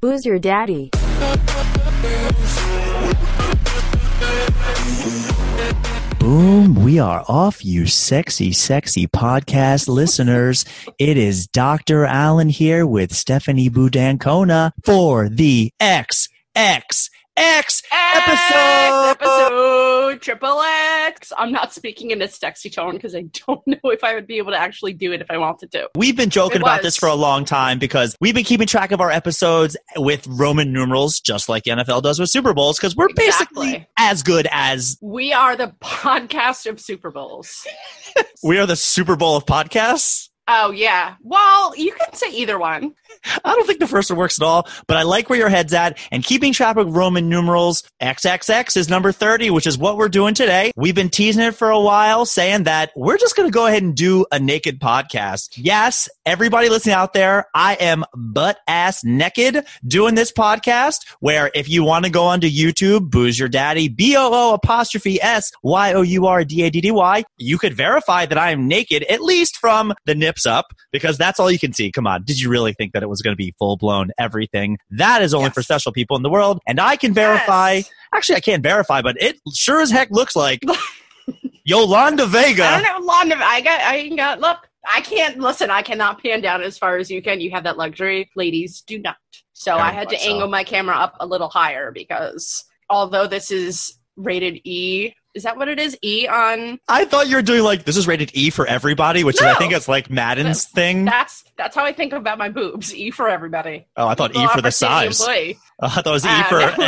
Who's your daddy? Boom, we are off, you sexy, sexy podcast listeners. It is Dr. Allen here with Stephanie Budancona for the XX X episode. episode triple X. I'm not speaking in a sexy tone because I don't know if I would be able to actually do it if I wanted to. We've been joking about this for a long time because we've been keeping track of our episodes with Roman numerals, just like the NFL does with Super Bowls, because we're basically as good as We are the podcast of Super Bowls. we are the Super Bowl of podcasts. Oh yeah. Well, you can say either one. I don't think the first one works at all, but I like where your head's at. And keeping track of Roman numerals, XXX is number 30, which is what we're doing today. We've been teasing it for a while, saying that we're just going to go ahead and do a naked podcast. Yes, everybody listening out there, I am butt ass naked doing this podcast. Where if you want to go onto YouTube, Booze Your Daddy, B O O apostrophe S Y O U R D A D D Y, you could verify that I am naked, at least from the nips up, because that's all you can see. Come on. Did you really think that it was going to be full blown everything? That is only Yes. for special people in the world. And I can verify, Yes. actually, I can't verify, but it sure as heck looks like Yolanda Vega. I don't know. Long I got. I got. Look, I can't listen. I cannot pan down as far as you can. You have that luxury. Ladies do not. So Very I had to so. angle my camera up a little higher because although this is rated E, is that what it is? E on I thought you were doing like, this is rated E for everybody, which is, I think it's like Madden's thing. that's that's how I think about my boobs. E for everybody. Oh, I thought E for the size. employee. I thought it was E Uh,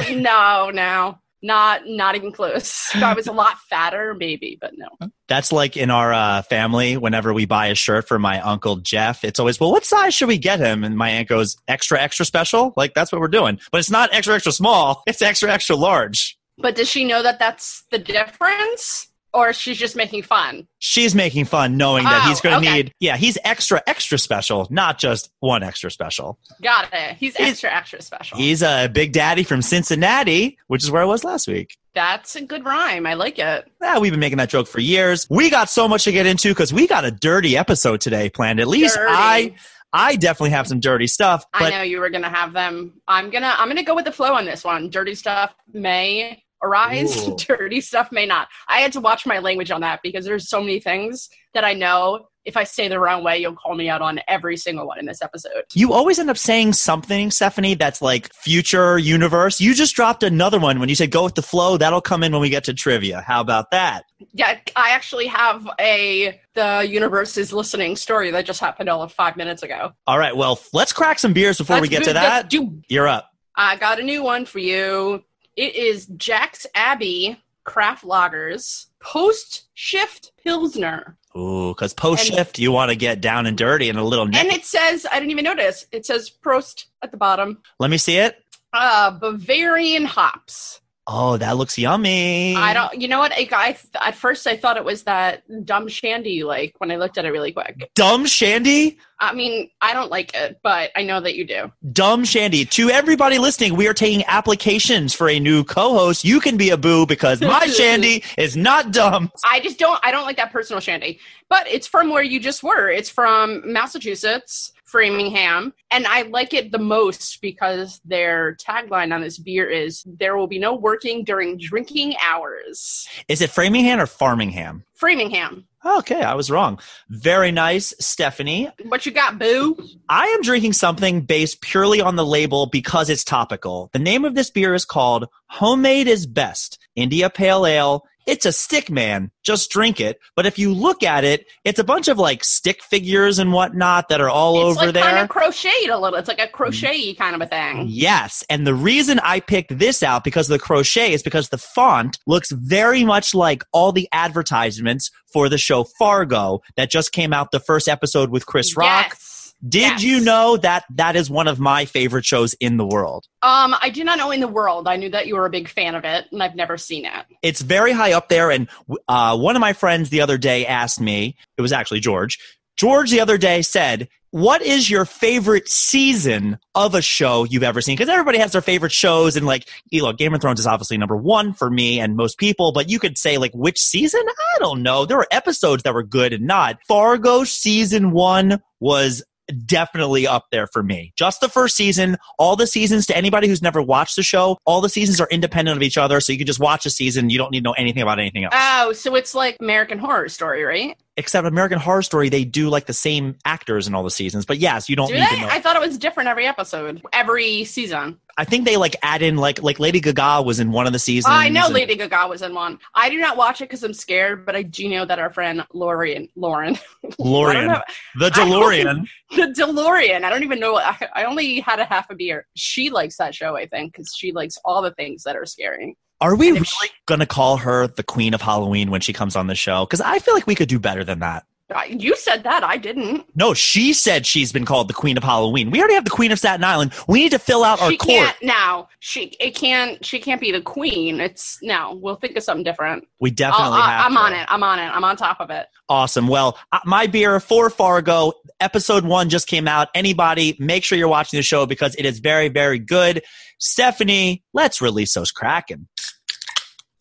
for. no, no, not not even close. I was a lot fatter, maybe, but no. That's like in our uh, family. Whenever we buy a shirt for my uncle Jeff, it's always, well, what size should we get him? And my aunt goes, extra, extra special. Like that's what we're doing. But it's not extra, extra small. It's extra, extra large. But does she know that that's the difference, or she's just making fun? She's making fun, knowing that Oh, he's going to okay. need. Yeah, he's extra, extra special, not just one extra special. Got it. He's He's- extra extra special. He's a big daddy from Cincinnati, which is where I was last week. That's a good rhyme. I like it. Yeah, we've been making that joke for years. We got so much to get into because we got a dirty episode today planned. At least Dirty. I, I definitely have some dirty stuff. I know you were gonna have them. I'm gonna I'm gonna go with the flow on this one. Dirty stuff may arise. Ooh. Dirty stuff may not. I had to watch my language on that because there's so many things that I know if I say the wrong way, you'll call me out on every single one in this episode. you always end up saying something, Stephanie, that's like future universe. You just dropped another one when you said go with the flow. That'll come in when we get to trivia. How about that? Yeah, I actually have a the universe is listening story that just happened all of five minutes ago. All right. Well, let's crack some beers before we Let's get do- to that. do You're up. I got a new one for you. It is Jack's Abbey Craft Lagers Post Shift Pilsner. Ooh, because post shift, you want to get down and dirty and a little And it says, I didn't even notice, it says Prost at the bottom. Let me see it. Uh, Bavarian hops. Oh, that looks yummy. I don't, you know what? I, I, at first I thought it was that dumb shandy like when I looked at it really quick. Dumb Shandy? I mean, I don't like it, but I know that you do. Dumb Shandy. To everybody listening, we are taking applications for a new co-host. You can be a boo because my Shandy is not dumb. I just don't I don't like that personal shandy. But it's from where you just were. It's from Massachusetts, Framingham, and I like it the most because their tagline on this beer is there will be no working during drinking hours. Is it Framingham or Farmingham? Framingham. Okay, I was wrong. Very nice, Stephanie. What you got, boo? I am drinking something based purely on the label because it's topical. The name of this beer is called Homemade is Best India Pale Ale. It's a stick man. Just drink it. But if you look at it, it's a bunch of like stick figures and whatnot that are all it's over like there. kind of crocheted a little. It's like a crochet mm. kind of a thing. Yes, and the reason I picked this out because of the crochet is because the font looks very much like all the advertisements for the show Fargo that just came out the first episode with Chris Rock. Yes. Did Yes. you know that that is one of my favorite shows in the world? Um, I did not know in the world. I knew that you were a big fan of it, and I've never seen it. It's very high up there. And uh, one of my friends the other day asked me, it was actually George. George the other day said, What is your favorite season of a show you've ever seen? Because everybody has their favorite shows. And like, you know, Game of Thrones is obviously number one for me and most people. But you could say, like, which season? I don't know. There were episodes that were good and not. Fargo season one was definitely up there for me. Just the first season, all the seasons to anybody who's never watched the show, all the seasons are independent of each other. So you can just watch a season. You don't need to know anything about anything else. Oh, so it's like American Horror Story, right? Except American Horror Story, they do like the same actors in all the seasons. But yes, you don't Do need they? to know. I thought it was different every episode, every season. I think they like add in like like Lady Gaga was in one of the seasons. I know and- Lady Gaga was in one. I do not watch it because I'm scared, but I do know that our friend Lauren, Lauren, I don't DeLorean, know- the DeLorean. the DeLorean. I don't even know. I, I only had a half a beer. She likes that show, I think, because she likes all the things that are scary. Are we really gonna call her the Queen of Halloween when she comes on the show? Because I feel like we could do better than that. You said that. I didn't. No, she said she's been called the Queen of Halloween. We already have the Queen of Staten Island. We need to fill out our she court. can't now. She it can't. She can't be the queen. It's no. We'll think of something different. We I'll, definitely I, have. I'm to. on it. I'm on it. I'm on top of it. Awesome. Well, uh, my beer for Fargo episode one just came out. Anybody, make sure you're watching the show because it is very, very good. Stephanie, let's release those kraken.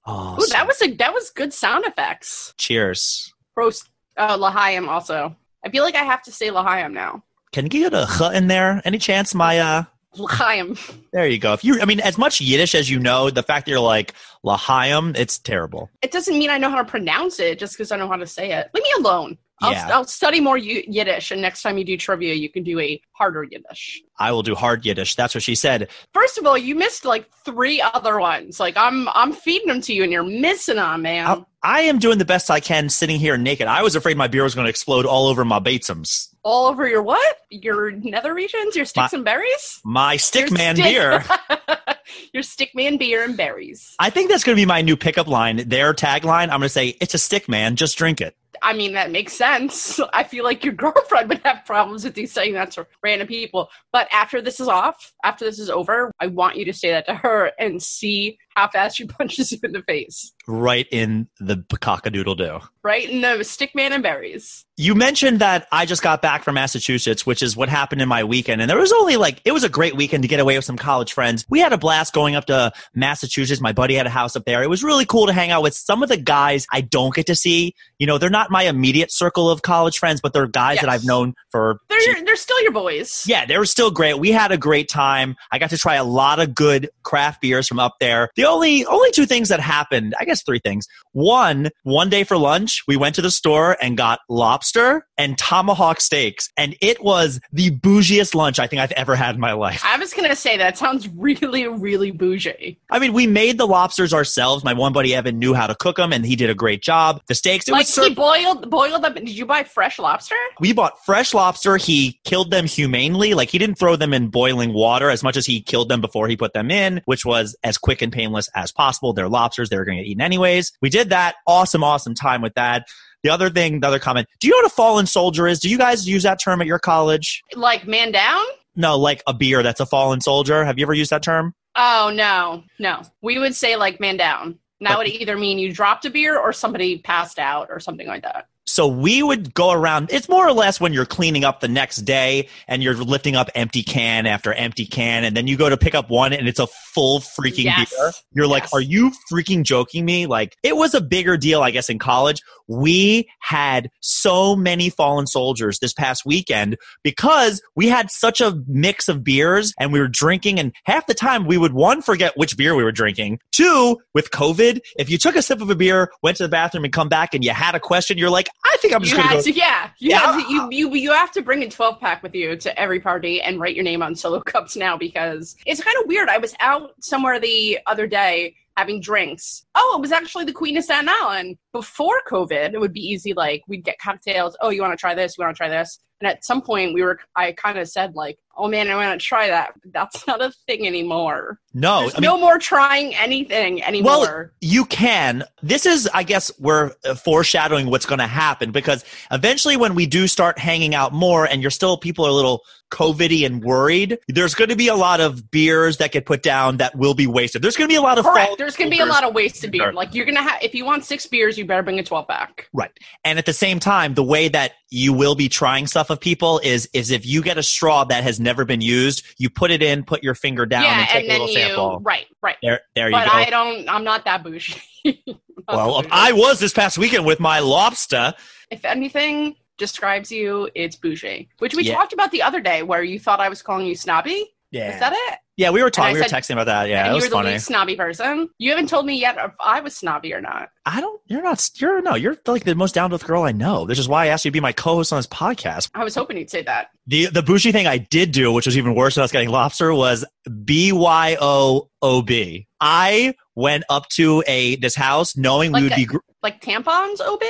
Oh, Ooh, that was a that was good sound effects. cheers. Prost, uh, Lahayim also. I feel like I have to say Lahayim now. Can you get a h in there? Any chance my uh Lahayim. there you go. If you I mean as much Yiddish as you know, the fact that you're like Lahayim, it's terrible. It doesn't mean I know how to pronounce it just because I know how to say it. Leave me alone. I'll, Yeah. I'll study more Yiddish, and next time you do trivia, you can do a harder Yiddish. I will do hard Yiddish. That's what she said. First of all, you missed like three other ones. Like I'm, I'm feeding them to you, and you're missing them, man. I, I am doing the best I can sitting here naked. I was afraid my beer was going to explode all over my batesums. All over your what? Your nether regions? Your sticks My- and berries? My Your Stickman stick- beer. your stickman beer and berries. I think that's going to be my new pickup line. Their tagline. I'm going to say, "It's a stick, man. Just drink it." I mean, that makes sense. I feel like your girlfriend would have problems with you saying that to random people. But after this is off, after this is over, I want you to say that to her and see how fast she punches you in the face. Right in the cockadoodle do. Right in the stickman and berries. You mentioned that I just got back from Massachusetts, which is what happened in my weekend. And there was only like, it was a great weekend to get away with some college friends. We had a blast going up to Massachusetts. My buddy had a house up there. It was really cool to hang out with some of the guys I don't get to see. You know, they're not my immediate circle of college friends, but they're guys that I've known for They're your, they're still your boys. Yeah, they were still great. We had a great time. I got to try a lot of good craft beers from up there. The only only two things that happened, I guess three things. One, one day for lunch, we went to the store and got lobster and tomahawk steaks, and it was the bougiest lunch I think I've ever had in my life. I was gonna say that sounds really, really bougie. I mean, we made the lobsters ourselves. My one buddy Evan knew how to cook them, and he did a great job. The steaks, it like was served he boiled boiled them. Did you buy fresh lobster? we bought fresh lobster. He killed them humanely. Like he didn't throw them in boiling water as much as he killed them before he put them in, which was as quick and painless as possible. They're lobsters. They were going to get eaten anyways. We did that. Awesome, awesome time with that. The other thing, the other comment. Do you know what a fallen soldier is? Do you guys use that term at your college? Like man down? No, like a beer that's a fallen soldier. Have you ever used that term? Oh no, no. We would say like man down. That would either mean you dropped a beer or somebody passed out or something like that. So we would go around. It's more or less when you're cleaning up the next day and you're lifting up empty can after empty can, and then you go to pick up one and it's a full freaking Yes. beer. You're like, are you freaking joking me? Like, it was a bigger deal, I guess, in college. We had so many fallen soldiers this past weekend because we had such a mix of beers and we were drinking, and half the time we would one forget which beer we were drinking. Two, with COVID, if you took a sip of a beer, went to the bathroom, and come back and you had a question, you're like, I think I'm just You had go. to, yeah. You, Yeah. had to, you, you, you have to bring a 12 pack with you to every party and write your name on solo cups now because it's kind of weird. I was out somewhere the other day having drinks. Oh, it was actually the Queen of Staten Island. Before COVID, it would be easy. Like we'd get cocktails. Oh, you want to try this? You want to try this? And at some point, we were. I kind of said like, "Oh man, I want to try that." That's not a thing anymore. no, There's I mean, no more trying anything anymore. Well, you can. This is, I guess, we're uh, foreshadowing what's going to happen because eventually, when we do start hanging out more, and you're still people are a little COVIDy and worried, there's going to be a lot of beers that get put down that will be wasted. There's going to be a lot of Correct. There's going to be a lot of wasted beer. Sure. Like you're going to have, if you want six beers, you better bring a 12 pack. Right. And at the same time, the way that you will be trying stuff of people is is if you get a straw that has never been used, you put it in, put your finger down, yeah, and take and a then little you, sample. right, right. There, there you go. But. I don't. I'm not that bougie. Well. I was this past weekend with my lobster. if anything, describes you, it's bougie. Which we Yeah. talked about the other day, where you thought I was calling you snobby. Yeah. Is that it? yeah, we were talking. We were said- texting about that. Yeah, and it you were the least snobby person. You haven't told me yet if I was snobby or not. I don't. You're not. You're no. You're like the most down to earth girl I know. This is why I asked you to be my co-host on this podcast. I was hoping you'd say that. The the bougie thing I did do, which was even worse than us getting lobster, was B Y O O B. I went up to a this house knowing we would a- be. Gr- Like tampons, OB?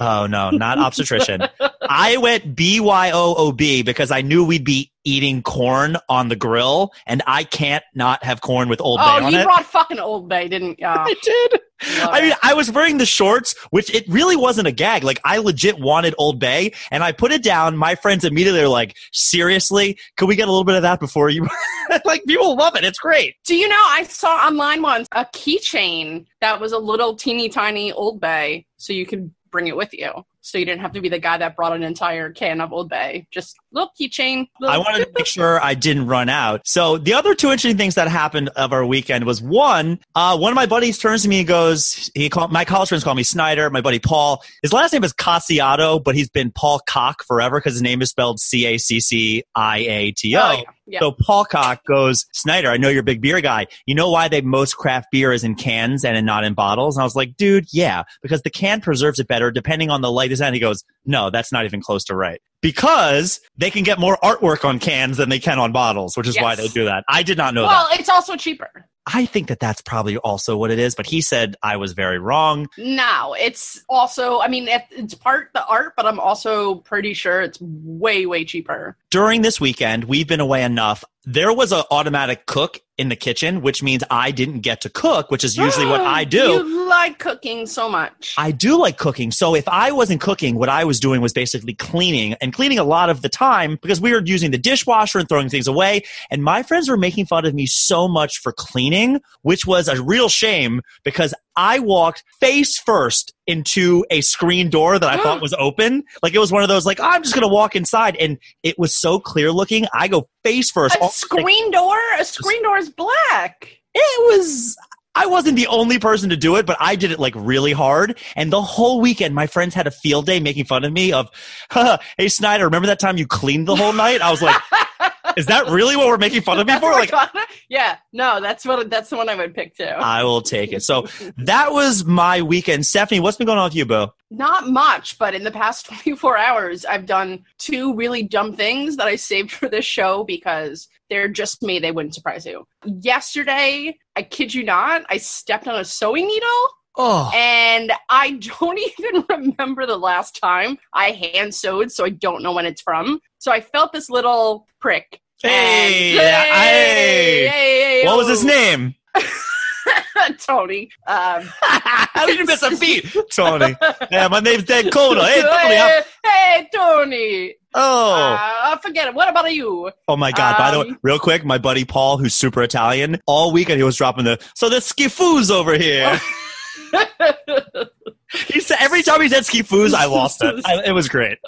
oh no, not obstetrician. I went B Y O O B because I knew we'd be eating corn on the grill, and I can't not have corn with Old Bay Oh, on you it. brought fucking Old Bay, didn't you? I did. I mean, I was wearing the shorts, which it really wasn't a gag. Like, I legit wanted Old Bay, and I put it down. My friends immediately are like, seriously? Could we get a little bit of that before you? like, people love it. It's great. Do you know I saw online once a keychain that was a little teeny tiny Old Bay, so you could bring it with you. So you didn't have to be the guy that brought an entire can of Old Bay. Just little keychain. I wanted to make sure I didn't run out. So the other two interesting things that happened of our weekend was one, uh, one of my buddies turns to me and goes, he called, my college friends call me Snyder. My buddy Paul, his last name is Cacciato, but he's been Paul Cock forever because his name is spelled C-A-C-C-I-A-T-O. Oh, yeah. yeah. So Paul Cock goes, Snyder, I know you're a big beer guy. You know why they most craft beer is in cans and not in bottles? And I was like, dude, yeah, because the can preserves it better depending on the light design. He goes, no, that's not even close to right. Because they can get more artwork on cans than they can on bottles, which is why Yes. they do that. I did not know well, that. Well, it's also cheaper. I think that that's probably also what it is, but he said I was very wrong. No, it's also, I mean, it's part the art, but I'm also pretty sure it's way, way cheaper. During this weekend, we've been away enough. There was an automatic cook in the kitchen, which means I didn't get to cook, which is usually what oh, I do. You like cooking so much. I do like cooking. So if I wasn't cooking, what I was doing was basically cleaning and cleaning a lot of the time because we were using the dishwasher and throwing things away. And my friends were making fun of me so much for cleaning, which was a real shame because I walked face first into a screen door that I thought was open. Like it was one of those, like, oh, I'm just going to walk inside. And it was so clear looking. I go face first. a like- screen door? A screen door is black. it was I wasn't the only person to do it, but I did it like really hard. And the whole weekend, my friends had a field day making fun of me of, hey Snyder, remember that time you cleaned the whole night? I was like, is that really what we're making fun of me for? Like, yeah, no, that's what that's the one I would pick too. I will take it. So that was my weekend. Stephanie, what's been going on with you, Boo? Not much, but in the past 24 hours, I've done two really dumb things that I saved for this show because they're just me. They wouldn't surprise you. Yesterday, I kid you not, I stepped on a sewing needle Oh, and I don't even remember the last time I hand sewed, so I don't know when it's from. So I felt this little prick. Hey, and- hey, hey, what was his oh. name? Tony. Um, How did you miss a beat, Tony? Yeah, my name's Dan Coda. Hey, Tony. hey, I'm- hey, Tony. Oh. Uh, forget it. What about you? Oh my god! By the way, Um, real quick, my buddy Paul, who's super Italian, all weekend he was dropping the so the skifus over here. he said every time he said skifus, I lost it. I, it was great.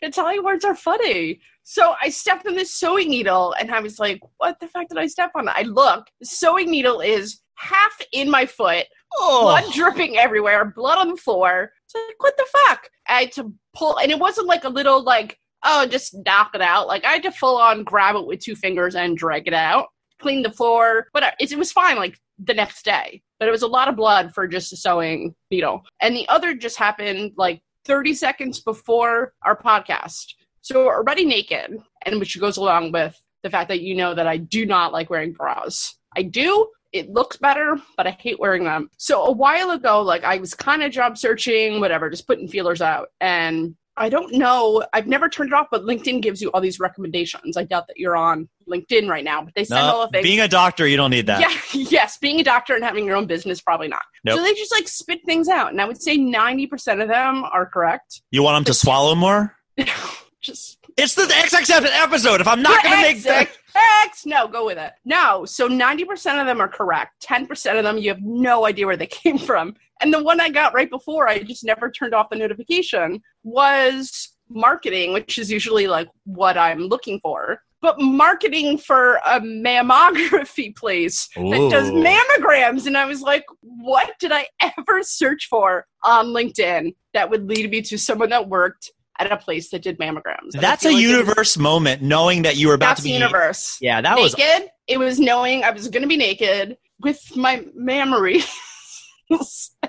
Italian words are funny. So I stepped on this sewing needle and I was like, what the fuck did I step on? I look, the sewing needle is half in my foot, oh. blood Oh, dripping everywhere, blood on the floor. It's like, what the fuck? I had to pull, and it wasn't like a little, like, oh, just knock it out. Like, I had to full on grab it with two fingers and drag it out, clean the floor, but it, it was fine, like, the next day. But it was a lot of blood for just a sewing needle. And the other just happened, like, 30 seconds before our podcast. So already naked, and which goes along with the fact that you know that I do not like wearing bras. I do. It looks better, but I hate wearing them. So a while ago, like I was kind of job searching, whatever, just putting feelers out. And I don't know, I've never turned it off, but LinkedIn gives you all these recommendations. I doubt that you're on LinkedIn right now, but they send all the of things. being a doctor, you don't need that. Yeah, yes, being a doctor and having your own business, probably not. Nope. So they just like spit things out. And I would say 90% of them are correct. You want them to swallow more? just It's the XXF episode. If I'm not going to make that, X, X, no, go with it. No, so 90% of them are correct. 10% of them, you have no idea where they came from. And the one I got right before, I just never turned off the notification, was marketing, which is usually like what I'm looking for. But marketing for a mammography place that does mammograms. And I was like, what did I ever search for on LinkedIn that would lead me to someone that worked at a place that did mammograms. And That's a like it was- universe moment, knowing that you were about That's to the be. universe. Yeah, that was. naked. It was knowing I was going to be naked with my mammaries.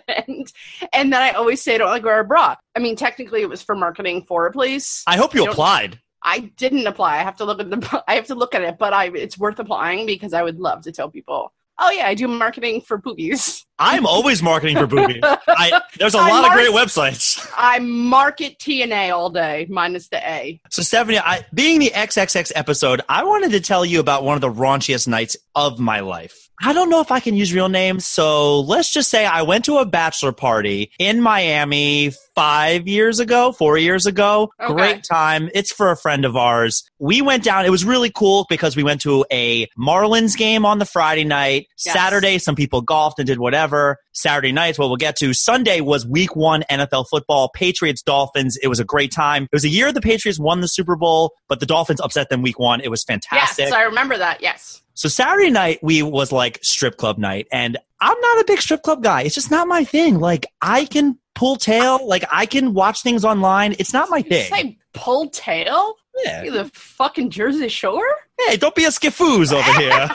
and and then I always say I don't like wear a bra. I mean, technically, it was for marketing for a place. I hope you don't- applied. I didn't apply. I have to look at the. I have to look at it, but I it's worth applying because I would love to tell people. Oh yeah, I do marketing for boobies. I'm always marketing for boobies. I, there's a I lot of great websites. I market TNA all day, minus the A. So, Stephanie, I, being the XXX episode, I wanted to tell you about one of the raunchiest nights of my life. I don't know if I can use real names, so let's just say I went to a bachelor party in Miami five years ago, four years ago. Okay. Great time. It's for a friend of ours. We went down. It was really cool because we went to a Marlins game on the Friday night. Yes. Saturday, some people golfed and did whatever. Saturday nights, what we'll get to. Sunday was week one NFL football, Patriots, Dolphins. It was a great time. It was a year the Patriots won the Super Bowl, but the Dolphins upset them week one. It was fantastic. Yes, I remember that. Yes. So Saturday night we was like strip club night, and I'm not a big strip club guy. It's just not my thing. Like I can pull tail, like I can watch things online. It's not my thing. say pull tail? Yeah. You the fucking Jersey Shore? Hey, don't be a skifoos over here.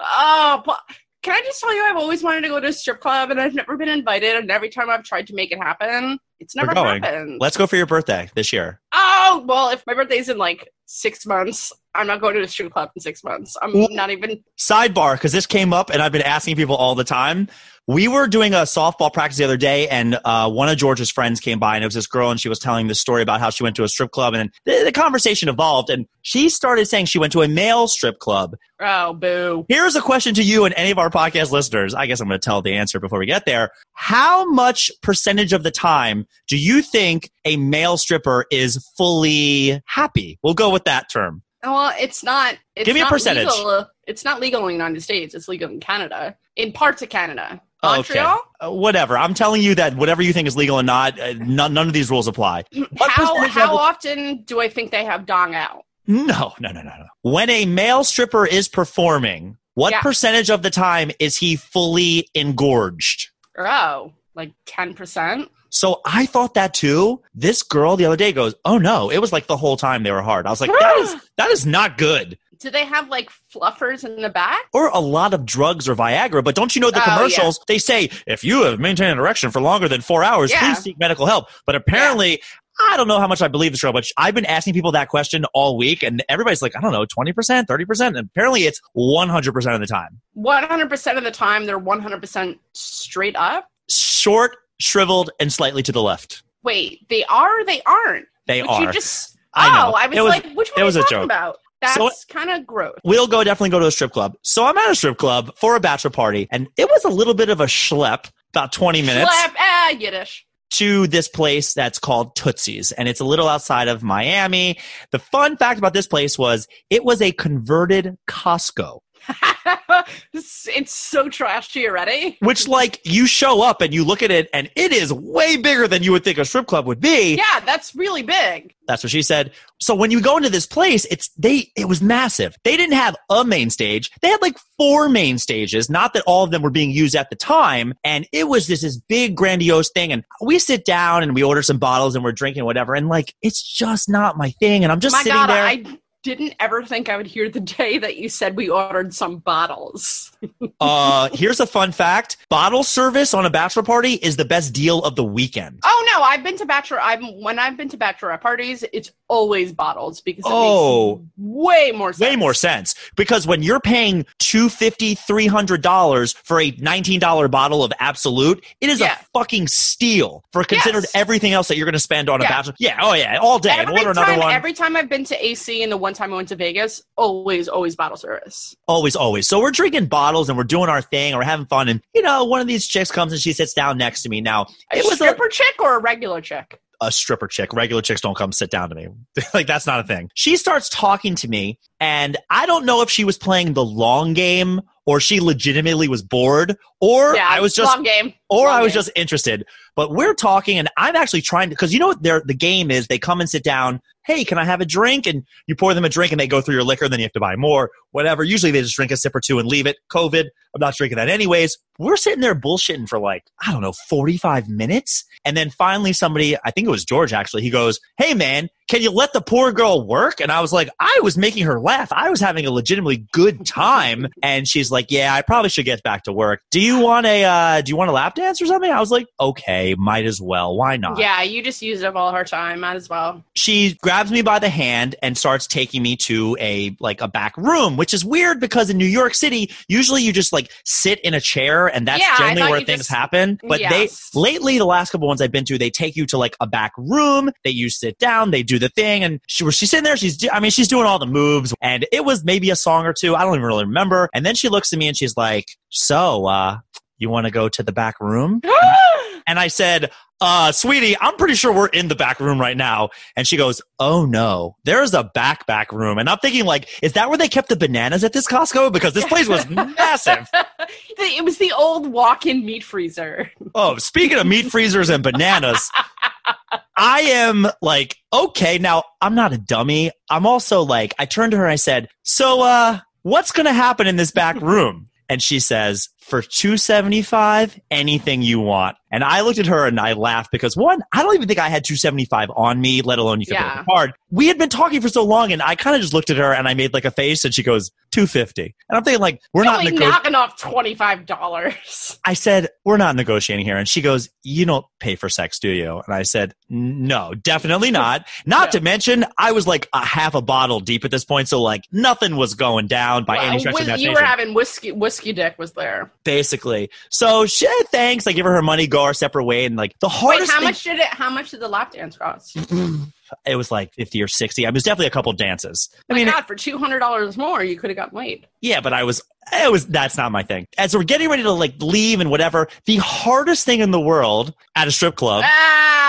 oh, but can I just tell you, I've always wanted to go to a strip club and I've never been invited. And every time I've tried to make it happen, it's never going. happened. Let's go for your birthday this year. oh, well, if my birthday's in like six months, I'm not going to a strip club in six months. I'm Well- not even. Sidebar, because this came up and I've been asking people all the time. We were doing a softball practice the other day, and uh, one of George's friends came by, and it was this girl, and she was telling this story about how she went to a strip club, and the, the conversation evolved, and she started saying she went to a male strip club. Oh, boo. Here's a question to you and any of our podcast listeners. I guess I'm going to tell the answer before we get there. How much percentage of the time do you think a male stripper is fully happy? We'll go with that term. Well, it's not. It's Give me a not percentage. Legal. It's not legal in the United States. It's legal in Canada, in parts of Canada. Okay. Montreal. Uh, whatever. I'm telling you that whatever you think is legal and not, uh, none, none of these rules apply. What How how of- often do I think they have dong out? No, no, no, no, no. When a male stripper is performing, what Yeah. percentage of the time is he fully engorged? Oh, like ten percent. So I thought that too. This girl the other day goes, "Oh no, it was like the whole time they were hard." I was like, "That is that is not good." Do they have like fluffers in the back? Or a lot of drugs or Viagra, but don't you know the Oh, yeah. commercials? They say if you have maintained an erection for longer than four hours, Yeah. please seek medical help. But apparently, I don't know how much I believe this girl, but I've been asking people that question all week, and everybody's like, I don't know, twenty percent, thirty percent, and apparently it's one hundred percent of the time. One hundred percent of the time, they're one hundred percent straight up. Short, shriveled, and slightly to the left. Wait, they are. or They aren't. They But are. You just. I know. Oh, I was, was- like, which one it was are a talking joke. about? That's So- kind of gross. we'll go definitely go to a strip club. So I'm at a strip club for a bachelor party, and it was a little bit of a schlep, about 20 minutes, Slap, ah, Yiddish. to this place that's called Tootsie's, and it's a little outside of Miami. The fun fact about this place was it was a converted Costco. it's, so trashy already. Which, like, you show up and you look at it, and it is way bigger than you would think a strip club would be. Yeah, that's really big. That's what she said. So when you go into this place, it's they it was massive. They didn't have a main stage. They had like four main stages, not that all of them were being used at the time, and it was this this big grandiose thing and we sit down and we order some bottles and we're drinking whatever and like it's just not my thing and I'm just My sitting God, there I didn't ever think I would hear the day that you said we ordered some bottles. uh here's a fun fact. Bottle service on a bachelor party is the best deal of the weekend. Oh no, I've been to bachelor. I'm when I've been to bachelorette parties, it's always bottles because it Oh. makes way more sense. way more sense because when you're paying $250 $300 for a $19 bottle of absolute it is Yeah. a fucking steal for considered Yes. everything else that you're going to spend on a Yeah. bachelor yeah oh yeah all day and Every order another time, one every time I've been to AC and the one time I went to Vegas, always, always bottle service. always always so we're drinking bottles and we're doing our thing and we're having fun and you know one of these chicks comes and she sits down next to me now A it was a, stripper chick or a regular chick? A stripper chick. Regular chicks don't come sit down to me. like that's not a thing. She starts talking to me and I don't know if she was playing the long game or she legitimately was bored or yeah, I was just long game. Or I was just interested. But we're talking, and I'm actually trying to because you know what the game is. They come and sit down. Hey, can I have a drink? And you pour them a drink, and they go through your liquor. And then you have to buy more, whatever. Usually they just drink a sip or two and leave it. COVID, I'm not drinking that anyways. We're sitting there bullshitting for like I don't know, 45 minutes, and then finally somebody, I think it was George actually, he goes, "Hey man, can you let the poor girl work?" And I was like, I was making her laugh. I was having a legitimately good time, and she's like, "Yeah, I probably should get back to work. Do you want a uh, do you want a lap dance or something?" I was like, "Okay, might as well. Why not?" Yeah, you just used up all her time. Might as well. She grabs me by the hand and starts taking me to a like a back room, which is weird because in New York City, usually you just like sit in a chair and that's Yeah, generally where things just- happen. But Yes. they lately the last couple ones I've been to, they take you to like a back room, they you sit down, they do the thing and she was she's sitting there, she's I mean she's doing all the moves and it was maybe a song or two, I don't even really remember. And then she looks at me and she's like, "So, uh you want to go to the back room?" And I said, uh, sweetie, I'm pretty sure we're in the back room right now. And she goes, Oh no, there's a back back room. And I'm thinking like, is that where they kept the bananas at this Costco? Because this place was massive. it was the old walk-in meat freezer. Oh, speaking of meat freezers and bananas, I am like, okay, now I'm not a dummy. I'm also like, I turned to her and I said, so, uh, what's going to happen in this back room? And she says, for 275, anything you want. And I looked at her and I laughed because one, I don't even think I had 275 on me, let alone you could pay Yeah. a card. We had been talking for so long and I kind of just looked at her and I made like a face and she goes, 250. And I'm thinking like, we're not negotiating. knocking off twenty-five dollars. I said, We're not negotiating here. And she goes, You don't pay for sex, do you? And I said, No, definitely not. Not Yeah. to mention, I was like a half a bottle deep at this point. So, like, nothing was going down by any stretch of the you imagination. were having whiskey. Whiskey dick was there. basically. So, she, thanks. I give her her money, go our separate way. And like, the Wait, hardest how thing, much did it? How much did the lap dance cost? it was like 50 or 60. I mean, it was definitely a couple dances. I My mean, God, for two hundred dollars more, you could have gotten laid. Yeah, but I was, it was, that's not my thing. As we're getting ready to like leave and whatever, the hardest thing in the world at a strip club Ah,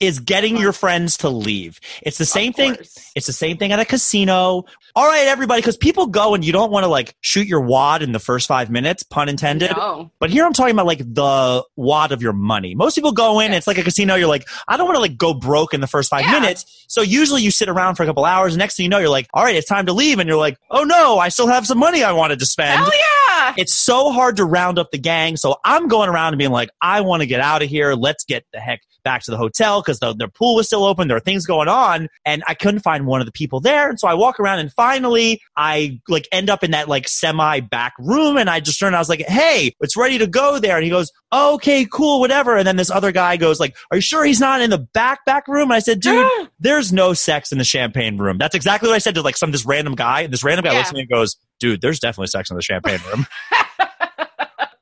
is getting your friends to leave. It's the same thing. It's the same thing at a casino. All right, everybody, because people go and you don't want to like shoot your wad in the first five minutes, pun intended. No. But here I'm talking about like the wad of your money. Most people go in, Yeah. it's like a casino. You're like, I don't want to like go broke in the first five Yeah. minutes. So usually you sit around for a couple hours. And next thing you know, you're like, all right, it's time to leave. And you're like, oh no, I still have some money I wanted to spend. Hell yeah! It's so hard to round up the gang. So I'm going around and being like, I want to get out of here. Let's get the heck back to the hotel because the, their pool was still open. There are things going on. And I couldn't find one of the people there. And so I walk around and finally I like end up in that like semi back room. And I just turned, I was like, Hey, it's ready to go there. And he goes, okay, cool, whatever. And then this other guy goes like, are you sure he's not in the back, back room? And I said, dude, there's no sex in the champagne room. That's exactly what I said to like some this random guy. And this random guy Yeah. looks at me and goes, dude, there's definitely sex in the champagne room.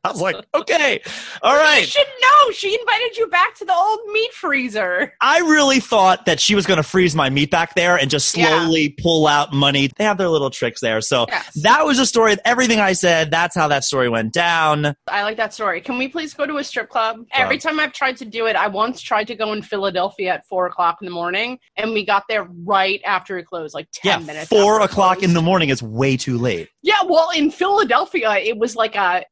I was like, okay, all right. You right. should know. She invited you back to the old meat freezer. I really thought that she was going to freeze my meat back there and just Yeah. slowly pull out money. They have their little tricks there. So Yes. that was a story. Everything I said, that's how that story went down. I like that story. Can we please go to a strip club? Every time I've tried to do it, I once tried to go in Philadelphia at four o'clock in the morning, and we got there right after it closed, like ten Yeah, minutes. four o'clock in the morning is way too late. Yeah, well, in Philadelphia, it was like a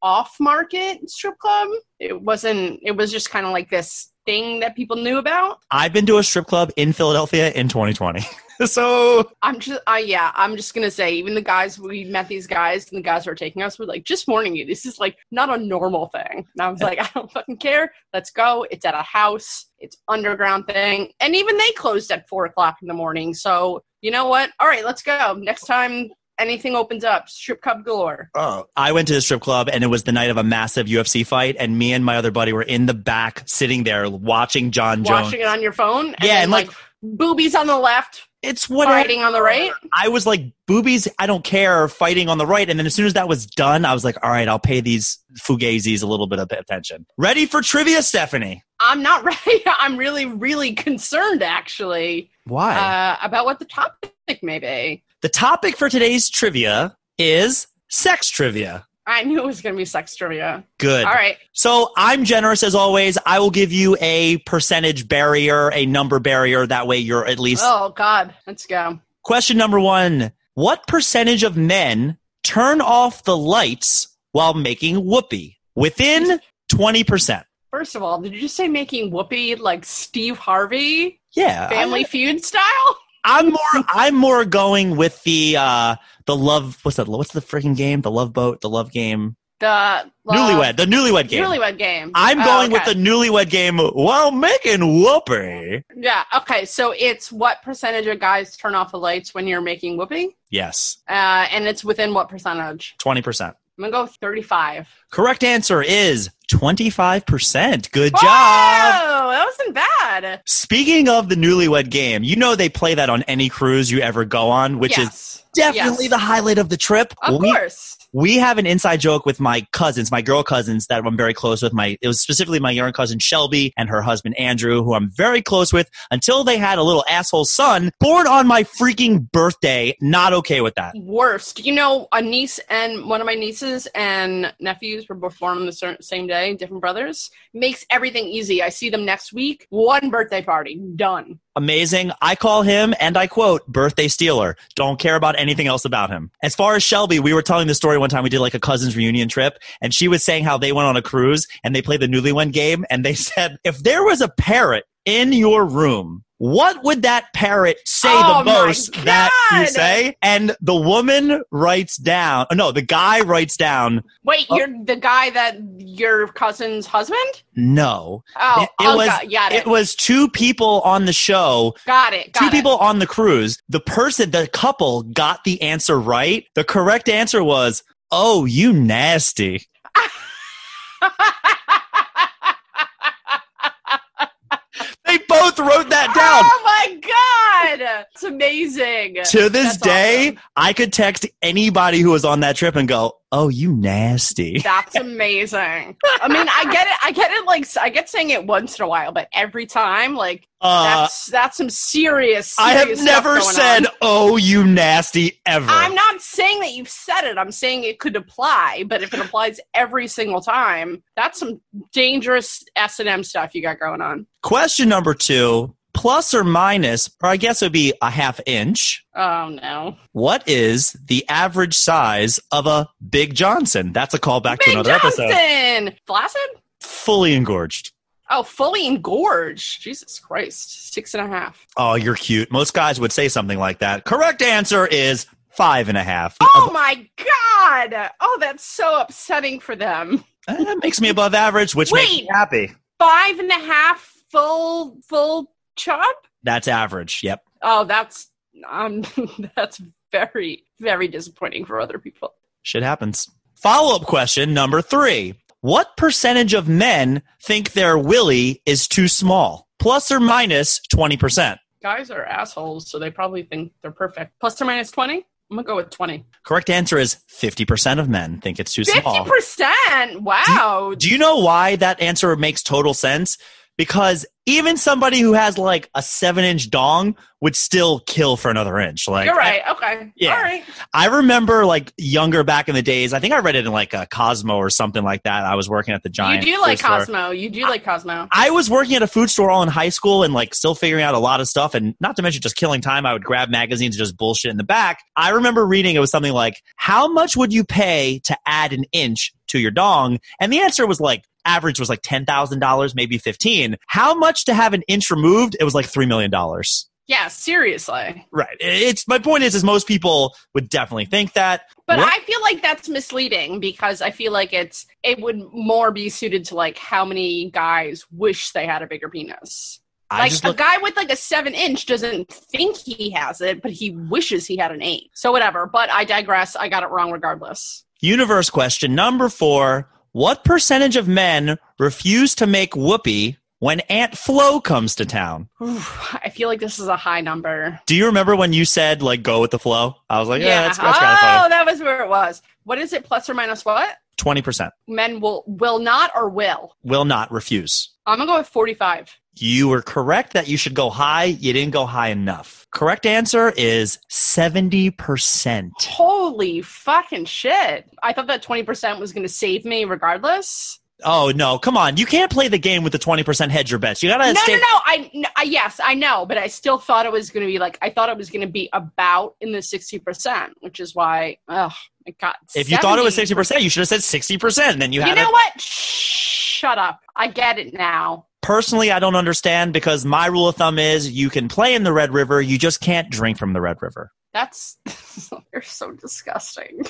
off-market strip club. It wasn't. It was just kind of like this thing that people knew about. I've been to a strip club in Philadelphia in 2020. so I'm just, uh, yeah, I'm just gonna say, even the guys we met, these guys, and the guys who were taking us were like, just warning you, this is like not a normal thing. And I was like, I don't fucking care. Let's go. It's at a house. It's underground thing, and even they closed at four o'clock in the morning. So you know what? All right, let's go. Next time anything opens up, strip club galore. Oh. I went to the strip club and it was the night of a massive UFC fight, and me and my other buddy were in the back sitting there watching Jon Jones. Watching it on your phone, and Yeah, and, like, boobies on the left, It's what fighting on the right. I was like, boobies, I don't care, fighting on the right. And then as soon as that was done, I was like, all right, I'll pay these fugazis a little bit of attention. Ready for trivia, Stephanie? I'm not ready. I'm really, really concerned, actually, Why? uh, about what the topic may be. The topic for today's trivia is sex trivia. I knew it was going to be sex trivia. Good. All right. So I'm generous as always. I will give you a percentage barrier, a number barrier. That way you're at least. Oh, God. Let's go. Question number one What percentage of men turn off the lights while making whoopee? Within 20%. First of all, did you just say making whoopee like Steve Harvey, Yeah. Family I, Feud style? I'm more I'm more going with the uh the love what's that what's the freaking game? The love boat, the love game. The uh, newlywed, the newlywed game. Newlywed game. I'm Oh, going with the newlywed game while making whoopee. Yeah. Okay. So it's what percentage of guys turn off the lights when you're making whoopee? Yes. Uh, and it's within what percentage? 20%. I'm gonna go 35. Correct answer is 25%. Good job. that wasn't bad. Speaking of the newlywed game, you know they play that on any cruise you ever go on, which is definitely Yes. the highlight of the trip. Of we, course. We have an inside joke with my cousins, my girl cousins that I'm very close with. My it was specifically my younger cousin Shelby and her husband Andrew, who I'm very close with, until they had a little asshole son born on my freaking birthday. Not okay with that. Worst. You know, a niece and one of my nieces and nephews were born on the same day, different brothers. Makes everything easy. I see them next week. One birthday party. Done. Amazing. I call him, and I quote, birthday stealer. Don't care about anything else about him. As far as Shelby, we were telling the story one time we did like a cousin's reunion trip, and she was saying how they went on a cruise and they played the newlywed game, and they said, if there was a parrot in your room, what would that parrot say Oh the most that you say? And the woman writes down, oh, no, the guy writes down, Wait, Oh. you're the guy that your cousin's husband? no. Oh, It- it oh, was- got it. It was two people on the show got it. Got two it. people on the cruise. The person, the couple got the answer right. The correct answer was, "Oh, you nasty." They both wrote that down. Oh my god! It's amazing. to this That's day, awesome. I could text anybody who was on that trip and go, "Oh, you nasty." That's amazing. I mean, I get it. I get it. Like, I get saying it once in a while, but every time, like, Uh, that's that's some serious. I have never said, on. "Oh, you nasty," ever. I'm not saying that you've said it. I'm saying it could apply, but if it applies every single time, that's some dangerous S and M stuff you got going on. Question number two: plus or minus, or I guess it would be a half inch. Oh no, What is the average size of a Big Johnson? That's a callback to Big another episode. Johnson, flaccid. Fully engorged. Oh, fully engorged. Jesus Christ, six and a half. Oh, you're cute. Most guys would say something like that. Correct answer is five and a half. Oh my god! Oh, that's so upsetting for them. Uh, that makes me above average, which makes me happy. Five and a half full full chub. That's average. Yep. Oh, that's um, that's very very disappointing for other people. Shit happens. Follow up question number three. What percentage of men think their willy is too small? Plus or minus 20%. Guys are assholes, so they probably think they're perfect. Plus or minus twenty. I'm gonna go with twenty. Correct answer is 50% of men think it's too Fifty small. percent. Wow. Do you know why that answer makes total sense? Because even somebody who has like a seven inch dong would still kill for another inch. Like You're right. Okay. Yeah. All right. I remember like younger back in the days. I think I read it in like a Cosmo or something like that. I was working at the giant. you do like store. Cosmo. You do like Cosmo. I was working at a food store all in high school and like still figuring out a lot of stuff and not to mention just killing time. I would grab magazines and just bullshit in the back. I remember reading it was something like, how much would you pay to add an inch to your dong? And the answer was like, average was like $10,000, maybe 15. How much to have an inch removed? It was like $3 million. Yeah. Seriously. Right. It's my point is, is most people would definitely think that. But What- I feel like that's misleading because I feel like it's it would more be suited to like how many guys wish they had a bigger penis. I like just a guy with like a seven inch doesn't think he has it, but he wishes he had an eight. So whatever. But I digress. I got it wrong regardless. universe question number four. What percentage of men refuse to make whoopee when Aunt Flo comes to town? I feel like this is a high number. Do you remember when you said like go with the flow? I was like, yeah, that's, that's oh, kind of funny. that was where it was. What is it? Plus or minus what? Twenty percent Men will will not or will. will not refuse. I'm gonna go with forty five. You were correct that you should go high. You didn't go high enough. Correct answer is seventy percent. Holy fucking shit! I thought that twenty percent was gonna save me regardless. Oh no, come on! You can't play the game with the twenty percent hedge your bets. You gotta No, stay. no, no. I, no, I yes, I know, but I still thought it was going to be like I thought it was going to be about in the sixty percent, which is why. Oh my god! If you thought it was sixty percent, you should have said sixty percent. And then you have You know it. what? Shut up. I get it now. Personally, I don't understand because my rule of thumb is you can play in the Red River, you just can't drink from the Red River. That's you're so disgusting.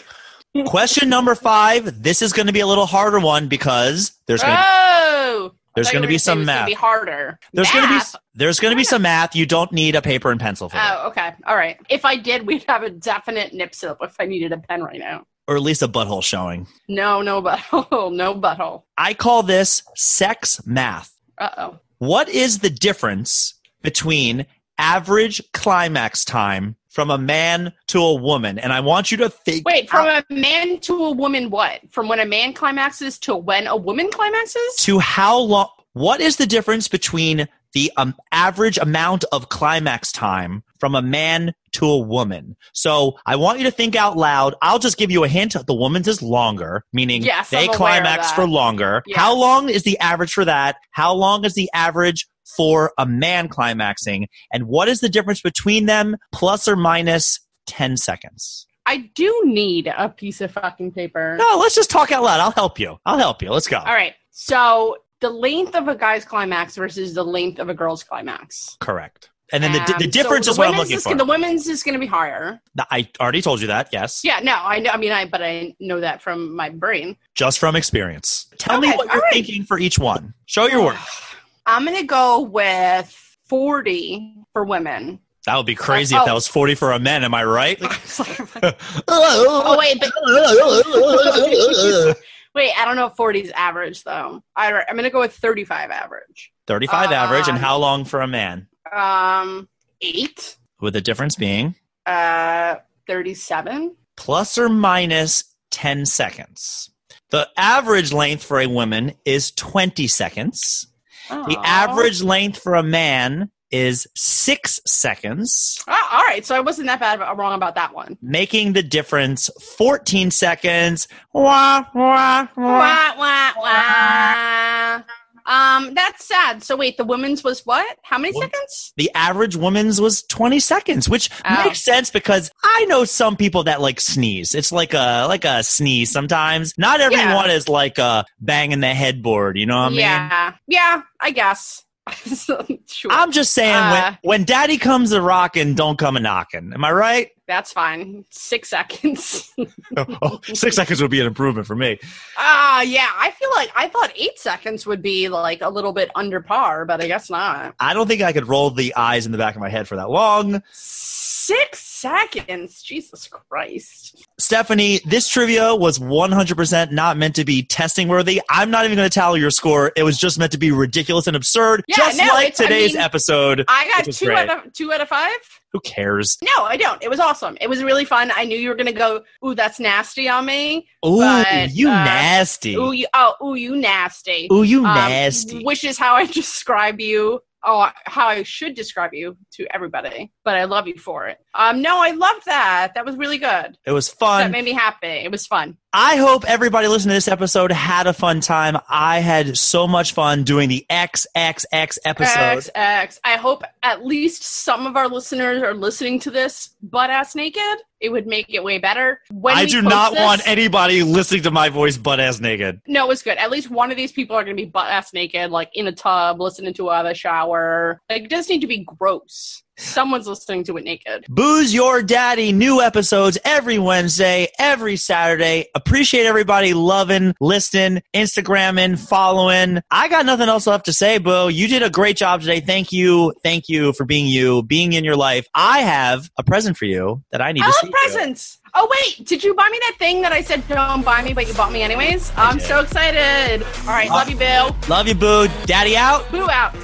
Question number five. This is going to be a little harder one because there's going to oh, there's going to be gonna say it some math. Be harder. There's going to be there's going to be some math. You don't need a paper and pencil for that, Oh, okay. All right. If I did, we'd have a definite nip slip if I needed a pen right now. or at least a butthole showing. No, no butthole. No butthole. I call this sex math. Uh oh. What is the difference between average climax time from a man to a woman? And I want you to think. Wait, from out a man to a woman, what? From when a man climaxes to when a woman climaxes? to how long? What is the difference between the um, average amount of climax time from a man to a woman? So I want you to think out loud. I'll just give you a hint. The woman's is longer, meaning Yes, they I'm aware of climax for longer. Yes. How long is the average for that? How long is the average for a man climaxing? And what is the difference between them, plus or minus 10 seconds? I do need a piece of fucking paper. No, let's just talk out loud. I'll help you. I'll help you. Let's go. All right. So the length of a guy's climax versus the length of a girl's climax. Correct. And then the, Um, the difference so is the what I'm looking is, for. The women's is going to be higher. I already told you that. Yes. Yeah, no, I know. I mean, I but I know that from my brain. Just from experience. Tell me what you're right. thinking for each one. Show your work. I'm going to go with 40 for women. That would be crazy Oh. if that was 40 for a man. Am I right? oh wait, but wait, I don't know if 40 is average though. I, I'm going to go with 35 average. 35 average. And Um, how long for a man? Um, eight. With the difference being Uh, 37. plus or minus 10 seconds. The average length for a woman is 20 seconds. The average length for a man is six seconds. Oh, all right, so I wasn't that bad about, wrong about that one. making the difference 14 seconds. Wah, wah, wah. Wah, wah, wah. Um, that's sad. So wait, the women's was what? How many Wo- seconds? The average woman's was 20 seconds, which Oh. makes sense because I know some people that like sneeze. It's like a like a sneeze sometimes. Not everyone is like a banging the headboard, you know what I mean? yeah, yeah, I guess. sure, I'm just saying Uh. when, when daddy comes a rockin', don't come a knocking. Am I right? that's fine. Six seconds. oh, six seconds would be an improvement for me. Ah, yeah. I feel like I thought eight seconds would be like a little bit under par, but I guess not. I don't think I could roll the eyes in the back of my head for that long. Six seconds. Jesus Christ. Stephanie, this trivia was 100% not meant to be testing worthy. I'm not even going to tally your score. It was just meant to be ridiculous and absurd, Yeah, just no, like it's- I today's mean, episode. I got two great. out of two out of five. Who cares? No, I don't. It was awesome. It was really fun. I knew you were gonna go, ooh, that's nasty on me. Ooh, But, you uh, nasty. Ooh, you oh, ooh, you nasty. Ooh, you Um, nasty. Which is how I describe you. Oh, how I should describe you to everybody. But I love you for it. Um, no, I loved that. That was really good. it was fun. That made me happy. It was fun. I hope everybody listening to this episode had a fun time. I had so much fun doing the XXX episode. X X. I hope at least some of our listeners are listening to this butt ass naked. It would make it way better. When I do not this- want anybody listening to my voice butt ass naked. No, it was good. At least one of these people are going to be butt ass naked, like in a tub, listening to a shower. Like, it doesn't need to be gross. Someone's listening to it naked. Booze Your Daddy, new episodes every Wednesday, every Saturday. Appreciate everybody loving, listening, Instagramming, following. I got nothing else left to say, Boo. You did a great job today. Thank you. Thank you for being you, being in your life. I have a present for you that I need I to see. love presents. Oh wait, did you buy me that thing that I said don't buy me, but you bought me anyways? I'm did. so excited. All right, Uh, love you, Bill. Love you, Boo. Daddy out. Boo out.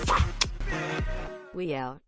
We out.